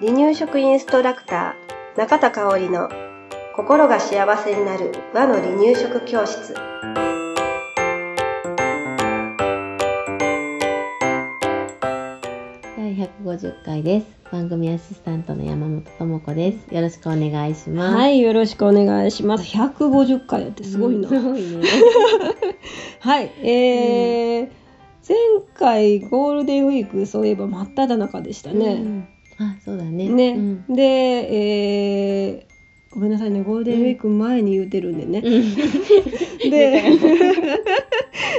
離乳食インストラクター中田香織の心が幸せになる和の離乳食教室第150回です。番組アシスタントの山本智子です。よろしくお願いします。はいよろしくお願いします150回やってすごいな、すごいね。はいえー前回ゴールデンウィークそういえば真っ只中でしたうね、ん。あ、そうだね。ね、うん。で、えーごめんなさいねゴールデンウィーク前に言うてるんでね、うん。で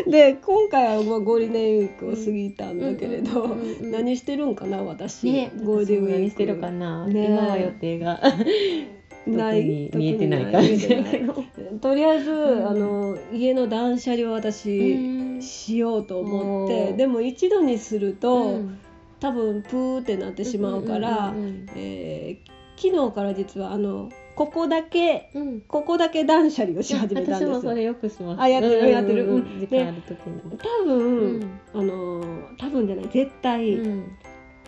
で今回はまあゴールデンウィークを過ぎたんだけれど、何してるんかな私、ね、ゴールデンウィーク。何してるかな。ね。今は予定が。ない。見えてない感じ。とりあえず、ん。あの家の断捨離を私、うんしようと思ってでも一度にすると、うん。多分プーってなってしまうから、えー昨日から実はあのここだけうん。うんここだけ断捨離をし始めたんですよ。私もそれよくします。あやってるやってる。うん。時間ある時に。多分、うん。あの多分じゃない絶対、うん。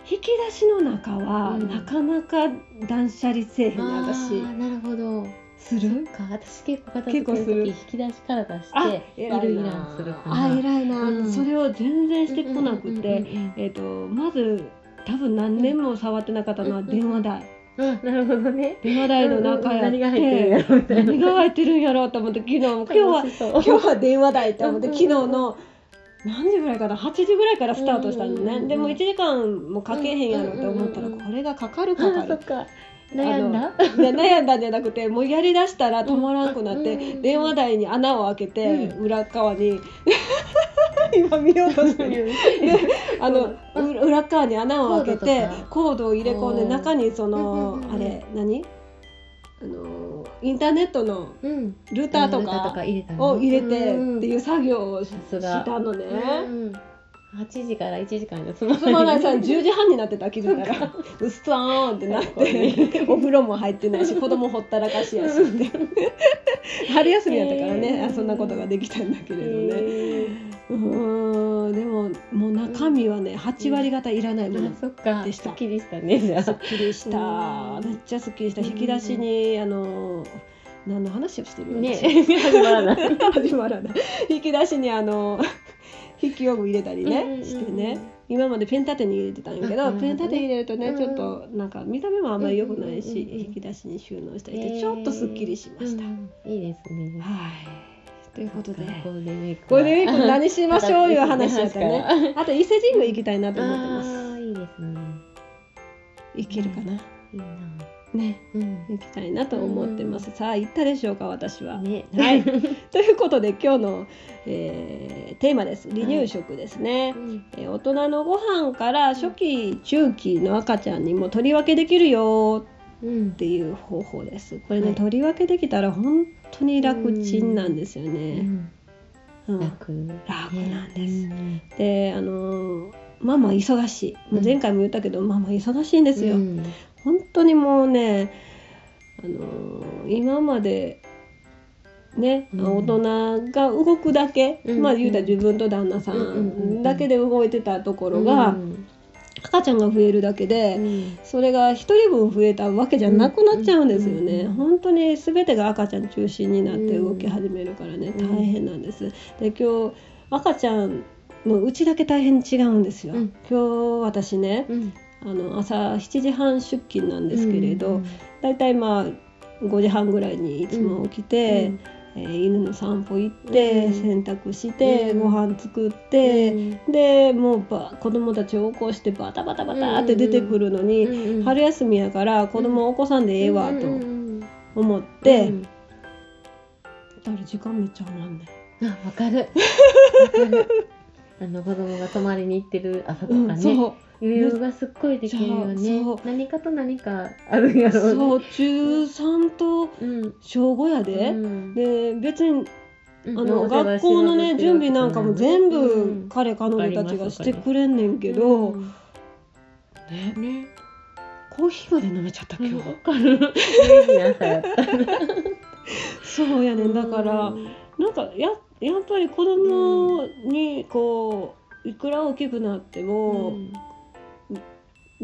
引き出しの中は、うん。なかなか断捨離せえへん私。ーなるほど。する？か。私結構片付ける。時引き出しから出しあているいらんする。あ偉いな、うん。それを全然してこなくて、まず多分何年も触ってなかったのはうん電話代、あなるほどね。電話代の中やって、うんうん何が入ってるんやろうと思って昨日も今日は今日は電話代と思ってうん昨日の何時ぐらいかな？8時ぐらいからスタートしたのね、うんうんうんでも1時間もかけへんやろと思ったらうんうんうんこれがかかるかかる悩んだ？で悩んだんじゃなくてもうやりだしたら止まらんくなって、うん電話台に穴を開けて、う裏側に 今見ようとしてる。あのう裏側に穴を開けてコードを入れ込んで中にそのあれ何？あのインターネットのうん。ルーターとかを入れてってういう作業をしたのね。ん。8時から1時間で済ますまない。さい。10時半になってた気づいたら。うっさーんってなって。お風呂も入ってないし子供ほったらかしやしって。春休みやったからね。へー。あそんなことができたんだけれどね。へうーん。でももう中身はね8割方いらないものーあそっか。でした。すっきりしたねじゃすっあ。きりした。うん。めっちゃすっきりした。引き出しにあの何の話をしてるよね私。始まらない。始まらない。引き出しにあの引き用具入れたりね、してね。今までペン立てに入れてたんやけど、うんペン立て入れるとね、うんちょっとなんか見た目もあんまり良くないし、引き出しに収納したりして、ちょっとすっきりしました。うんいいですね。はい。ということで。ゴールデンウィークゴールデンウィーク何しましょういう話やったね。ね。あと伊勢神宮行きたいなと思ってます。ああいいですね。行けるかな、いいな。ねうん。行きたいなと思ってます。さあ行ったでしょうか私は。ね。はい。ということで今日の、えーテーマです。離乳食ですね。うん。えー大人のご飯から初期中期の赤ちゃんにも取り分けできるようんっていう方法です。これね、はい。取り分けできたら本当に楽ちんなんですよね、うん。楽。楽なんです。ね。であのーママ忙しい。もう前回も言ったけど、ママ忙しいんですよ、うん本当にもうねあのー今までね、うん。大人が動くだけ、うんまあ言うたら自分と旦那さうんだけで動いてたところが、うん赤ちゃんが増えるだけで、うん。それが一人分増えたわけじゃなくなっちゃうんですよね、うん本当に全てが赤ちゃん中心になって動き始めるからね、うん。大変なんです。で今日赤ちゃんのうちだけ大変違うんですよ、うん。今日私ねうんあの朝7時半出勤なんですけれど、うんだいたいまあ5時半ぐらいにいつも起きて、うんえー犬の散歩行って、うん洗濯して、うんご飯作って、うんでもうば子供たちを起こしてバタバタバタって出てくるのに、うん春休みやから子供を起こさんでええわとうん思って、うんだから時間めっちゃ余んねあわかる。あの子供が泊まりに行ってる朝とかうん、ねそう余裕がすっごいできるよね。何かと何かあるんやろうね。そう中3とうん。小5やで、うん。で別にうん。あの学校のね準備なんかも全う部ん。彼彼女たちがしてくれんねんけど、うん。ね、ねコーヒーまで飲めちゃった今日、そうやねん。だから、うんなんかややっぱり子供にこいくら大きくなっても、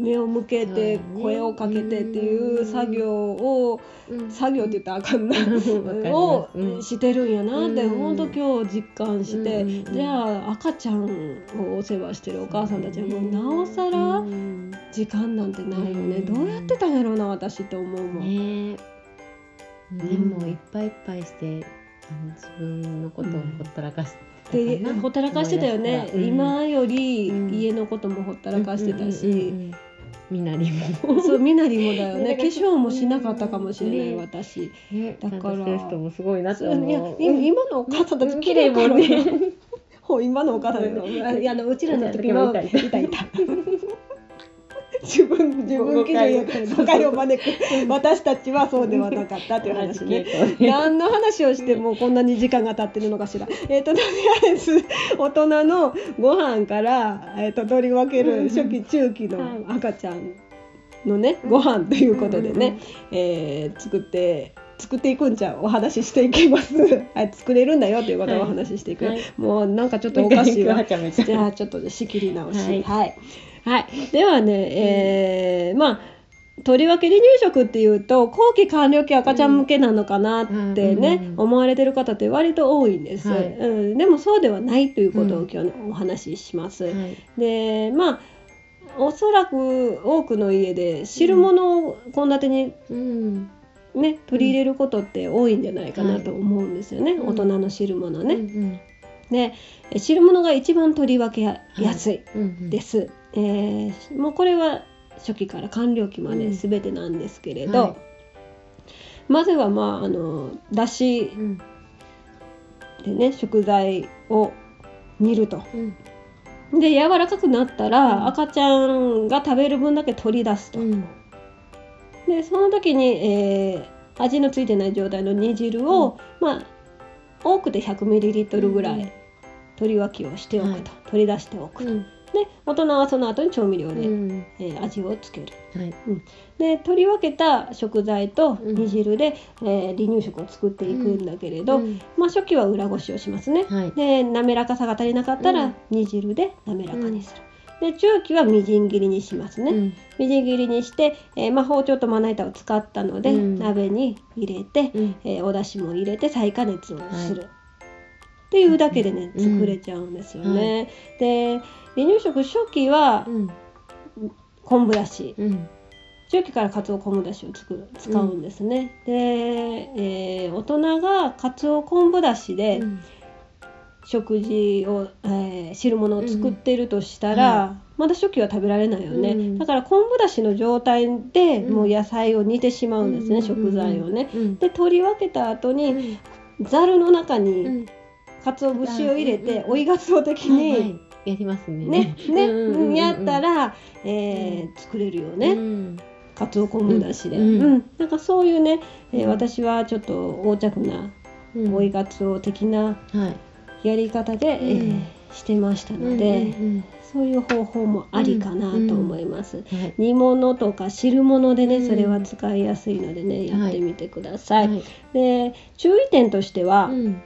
目を向けて声をかけてっていう作業を、うん。作業って言ったらあかんな。をうん。してるんやなってうん。本当今日実感して、じゃあ赤ちゃんをお世話してるお母さんたちはもうなおさらうん。時間なんてないよね、うん。どうやってたんやろうな私って思うもん。ね。えでもいっぱいいっぱいして自分のことをほったらかしてほったらかしてたよね、うん。今よりうん家のこともほったらかしてたし、うんうんうんうんみなりも。そうみなりもだよね。ね化粧もしなかったかもしれない、ね私。ねだから。人もすごいなって思う。今今のお母さんたち綺麗もんね。ほう今のお母さんのいやあのうちらの時もい。たい。た。自分自分基準やから誤解を招く私たちはそうではなかったっていう話 ね。何の話をしてもこんなに時間が経ってるのかしら。えっ、ととりあえず大人のご飯からえっ、と取り分ける初期中期の赤ちゃんのねご飯ということでね、えー作って作っていくんじゃお話ししていきます。はい作れるんだよということをお話ししていく。はいもうなんかちょっとおかしいわ。じゃあちょっと仕切り直し。ははいい。はい。ではね、えーまあ、とりわけ離乳食っていうと後期完了期赤ちゃん向けなのかなってね、うんうん思われてる方って割と多いんです、はい。うん、でもそうではないということを今日ね、お話しします。はい。でまあおそらく多くの家で汁物を献立にうん。ね取り入れることって多いんじゃないかなと思うんですよね、うん。大人の汁物ね。うんで汁物が一番取り分けやすいうんです、えーもうこれは初期から完了期まで全てなんですけれど、はいまずはまああのだしうん。でね食材を煮ると。うん。で柔らかくなったら、うん。赤ちゃんが食べる分だけ取り出すと、うん。でその時に、えー味のついてない状態の煮汁を、まあ多くて 100ml ぐらうんい取り分けをしておくと、はい。取り出しておくと、うん。で大人はその後に調味料で、うん。えー味をつける。はい。で取り分けた食材とうん。煮汁で、えー離乳食を作っていくんだけれど、うん。まあ、初期は裏ごしをしますね。はい。で滑らかさが足りなかったらうん。煮汁で滑らかにする。で中期はみじん切りにしますね。うん。みじん切りにして、えーまあ、包丁とまな板を使ったので、うん。鍋に入れて、うん。えーお出汁も入れて再加熱をする。っていうだけでね、うん。作れちゃうんですよね。で離乳食初期はうん。昆布だし、うん。中期からかつお昆布だしを作る使うんですね。で、えー大人がかつお昆布だしでうん。食事を、えー汁物を作ってるとしたら、うん。はまだ初期は食べられないよね、うん。だから昆布だしの状態でうん。もう野菜を煮てしまうんですね、うん。食材をね。うん。で取り分けた後うにん。ざるの中うにん鰹節を入れてうん追いがつお的に、はいはい。やりますね。ねね、うんうんうんうん。やったら、えー作れるよね。うん。かつお昆布だしで、ううん。ん。なんかそういうね、え私はちょっと横着なうん。追いがつお的なはい。やり方で、えしてましたので、うんうん。そういう方法もありかなと思います。うん。はい。煮物とか汁物でね、うん。それは使いやすいのでね、はい。やってみてください。はい。で注意点としては、うん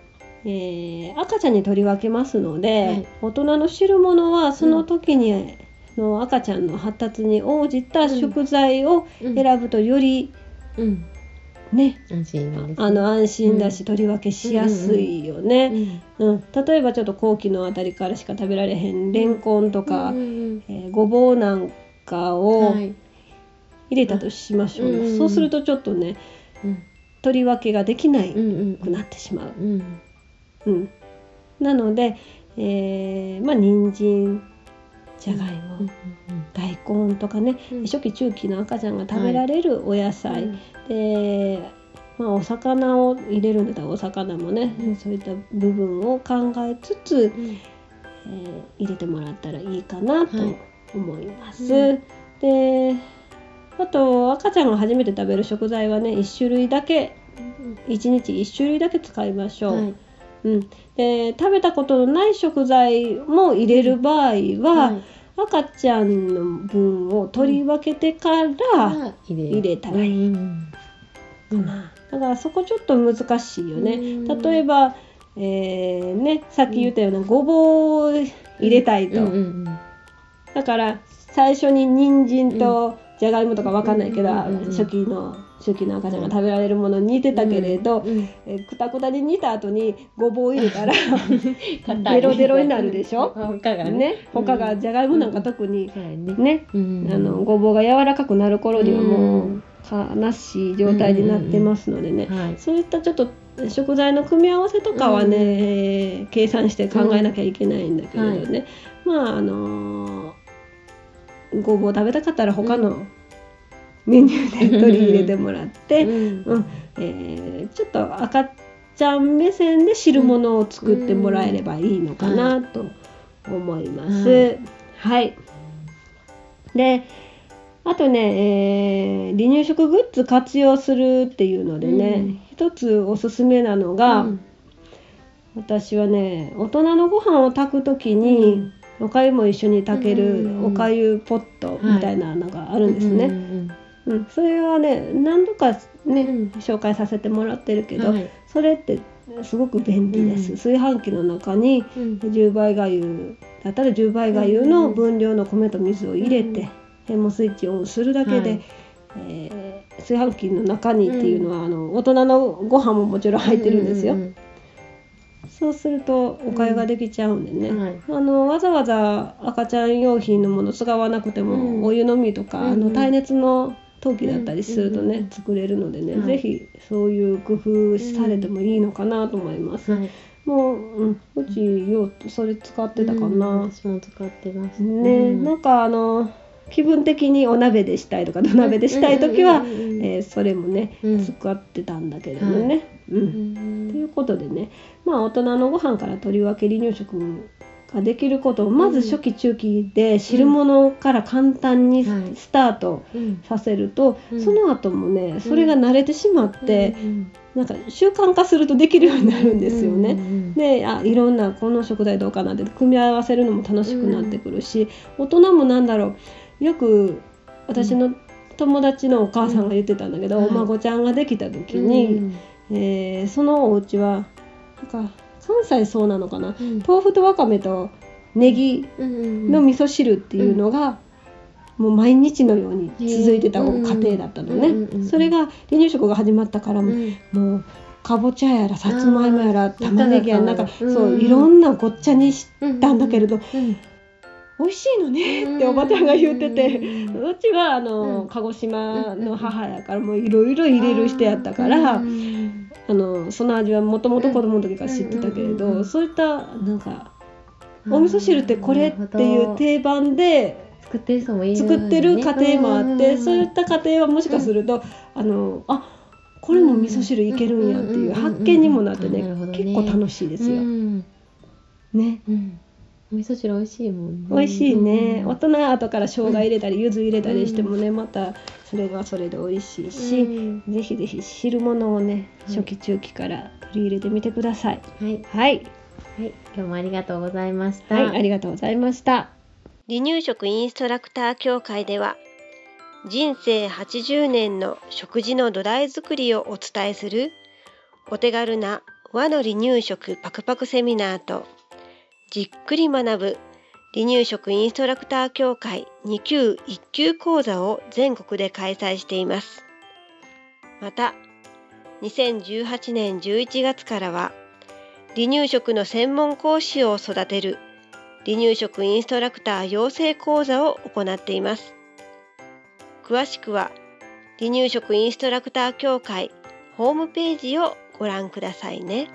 えー赤ちゃんに取り分けますので、はい。大人の汁物はその時に、の赤ちゃんの発達に応じた食材をうん選ぶとよりうん。ね、安心あの安心だし、うん取り分けしやすいよね、うんうん例えばちょっと後期のあたりからしか食べられへんレンコンとか、うんうんえーごぼうなんかうんをはい。入れたとしましょう、うん。そうするとちょっとねうん。取り分けができないうんうんくなってしまう、うんうん。なので、えーまあ人参じゃがいも、うん大根とかね、うん。初期中期の赤ちゃんが食べられるお野菜、うん。で、まあ、お魚を入れるんだったらお魚もね、うん。そういった部分を考えつつ、うん。えー入れてもらったらいいかなとはい。思います。うん。であと赤ちゃんが初めて食べる食材はね1種類だけ1日1種類だけ使いましょう。はいうん、で食べたことのない食材も入れる場合は、はい。赤ちゃんの分を取り分けてから、入れたらいい。うん。だからそこちょっと難しいよね。うん。例えば、えーね、さっき言ったようなごぼう入れたいと、うん。うん。だから最初に人参とじゃがいもとかわかんないけど、うん。うん。うん。初期の初期の赤ちゃんが食べられるものに似てたけれど、うんえくたくたに煮た後にごぼうを入れたら デロデロになるでしょ？他がね。ね他がじゃがいもなんか特にねあのごぼうが柔らかくなる頃にはもうん。う悲しい状態になってますのでね、はい。そういったちょっと食材の組み合わせとかはね、うんえー計算して考えなきゃいけないんだけれどね、まああのーごぼう食べたかったら他のメニューで取り入れてもらって、うん。うん。えーちょっと赤ちゃん目線で汁物を作ってもらえればいいのかなと思います。うん。はい、であとね、えー離乳食グッズ活用するっていうのでね、一つおすすめなのが、うん。私はね大人のご飯を炊く時に、おかゆも一緒に炊けうん。るおかゆポットみたいなのがあるんですね。うんうん、それはね何度かね、うん。紹介させてもらってるけど、はい。それってすごく便利です、うん。炊飯器の中にうん。10倍がゆだったら10倍がゆの分量の米と水を入れて、でもうスイッチオンするだけで、はい。えー炊飯器の中にっていうのは、あの大人のご飯ももちろん入ってるんですよ、うんそうするとおかゆができちゃうんでね、うん。はい。あのわざわざ赤ちゃん用品のもの使わなくても、うん。お湯飲みとか、うん。あの耐熱の陶器だったりするとね、うん作れるのでね、はい。ぜひそういう工夫されてもいいのかなと思います、はい。もう、うん、うちようそれ使ってたかうんな、私も使ってます。ね、うん。なんかあの気分的にお鍋でしたいとか土鍋でしたい時は、うんうんうんうんえーそれもね、うん。使ってたんだけれどもね、うん。うんということでねまあ大人のご飯からとりわけ離乳食ができることをまず初期中期で汁物から簡単にはい。スタートうん。させると、うん。その後もねそれが慣れてしまって、うん。なんか習慣化するとできるようになるんですよね。であいろんなこの食材どうかなって組み合わせるのも楽しくなってくるし、大人もなんだろう。よく私の友達のお母さんが言ってたんだけど、うんお孫ちゃんができた時うん。に、えーそのお家はなんか関西そうなのかな？うん。豆腐とわかめとネギうんの味噌汁っていうのが、もう毎日のように続いてた家庭だったのね、それが離乳食が始まったからも,、うん。もうかぼちゃやらさつまいもやら玉ねぎやらなんか、うん。そういろんなごっちゃにしうんたんだけれど、うん美味しいのねっておばちゃんが言ってて、うちはあの、うん。鹿児島の母やからもういろいろ入れる人やったから、うんあのその味はもともと子供の時から知ってたけれど、そういったなんかお味噌汁ってこれっていう定番で作ってる人もいる作ってる家庭もあって、んそういった家庭はもしかすると、あのあこれも味噌汁いけるんやっていう発見にもなってね,、結構楽しいですよ。うん。ね。味噌汁美味しいもんね。美味しいね、うん大人後から生姜入れたり柚子入れたりしてもねまたそれはそれで美味しいし、うん。ぜひぜひ汁物をねはい。初期中期から取り入れてみてください。はい。はい、はい。今日もありがとうございました。はい、ありがとうございました。離乳食インストラクター協会では人生80年の食事の土台作りをお伝えするお手軽な和の離乳食パクパクセミナーとじっくり学ぶ離乳食インストラクター協会2級1級講座を全国で開催しています。また2018年11月からは離乳食の専門講師を育てる離乳食インストラクター養成講座を行っています。詳しくは離乳食インストラクター協会ホームページをご覧くださいね。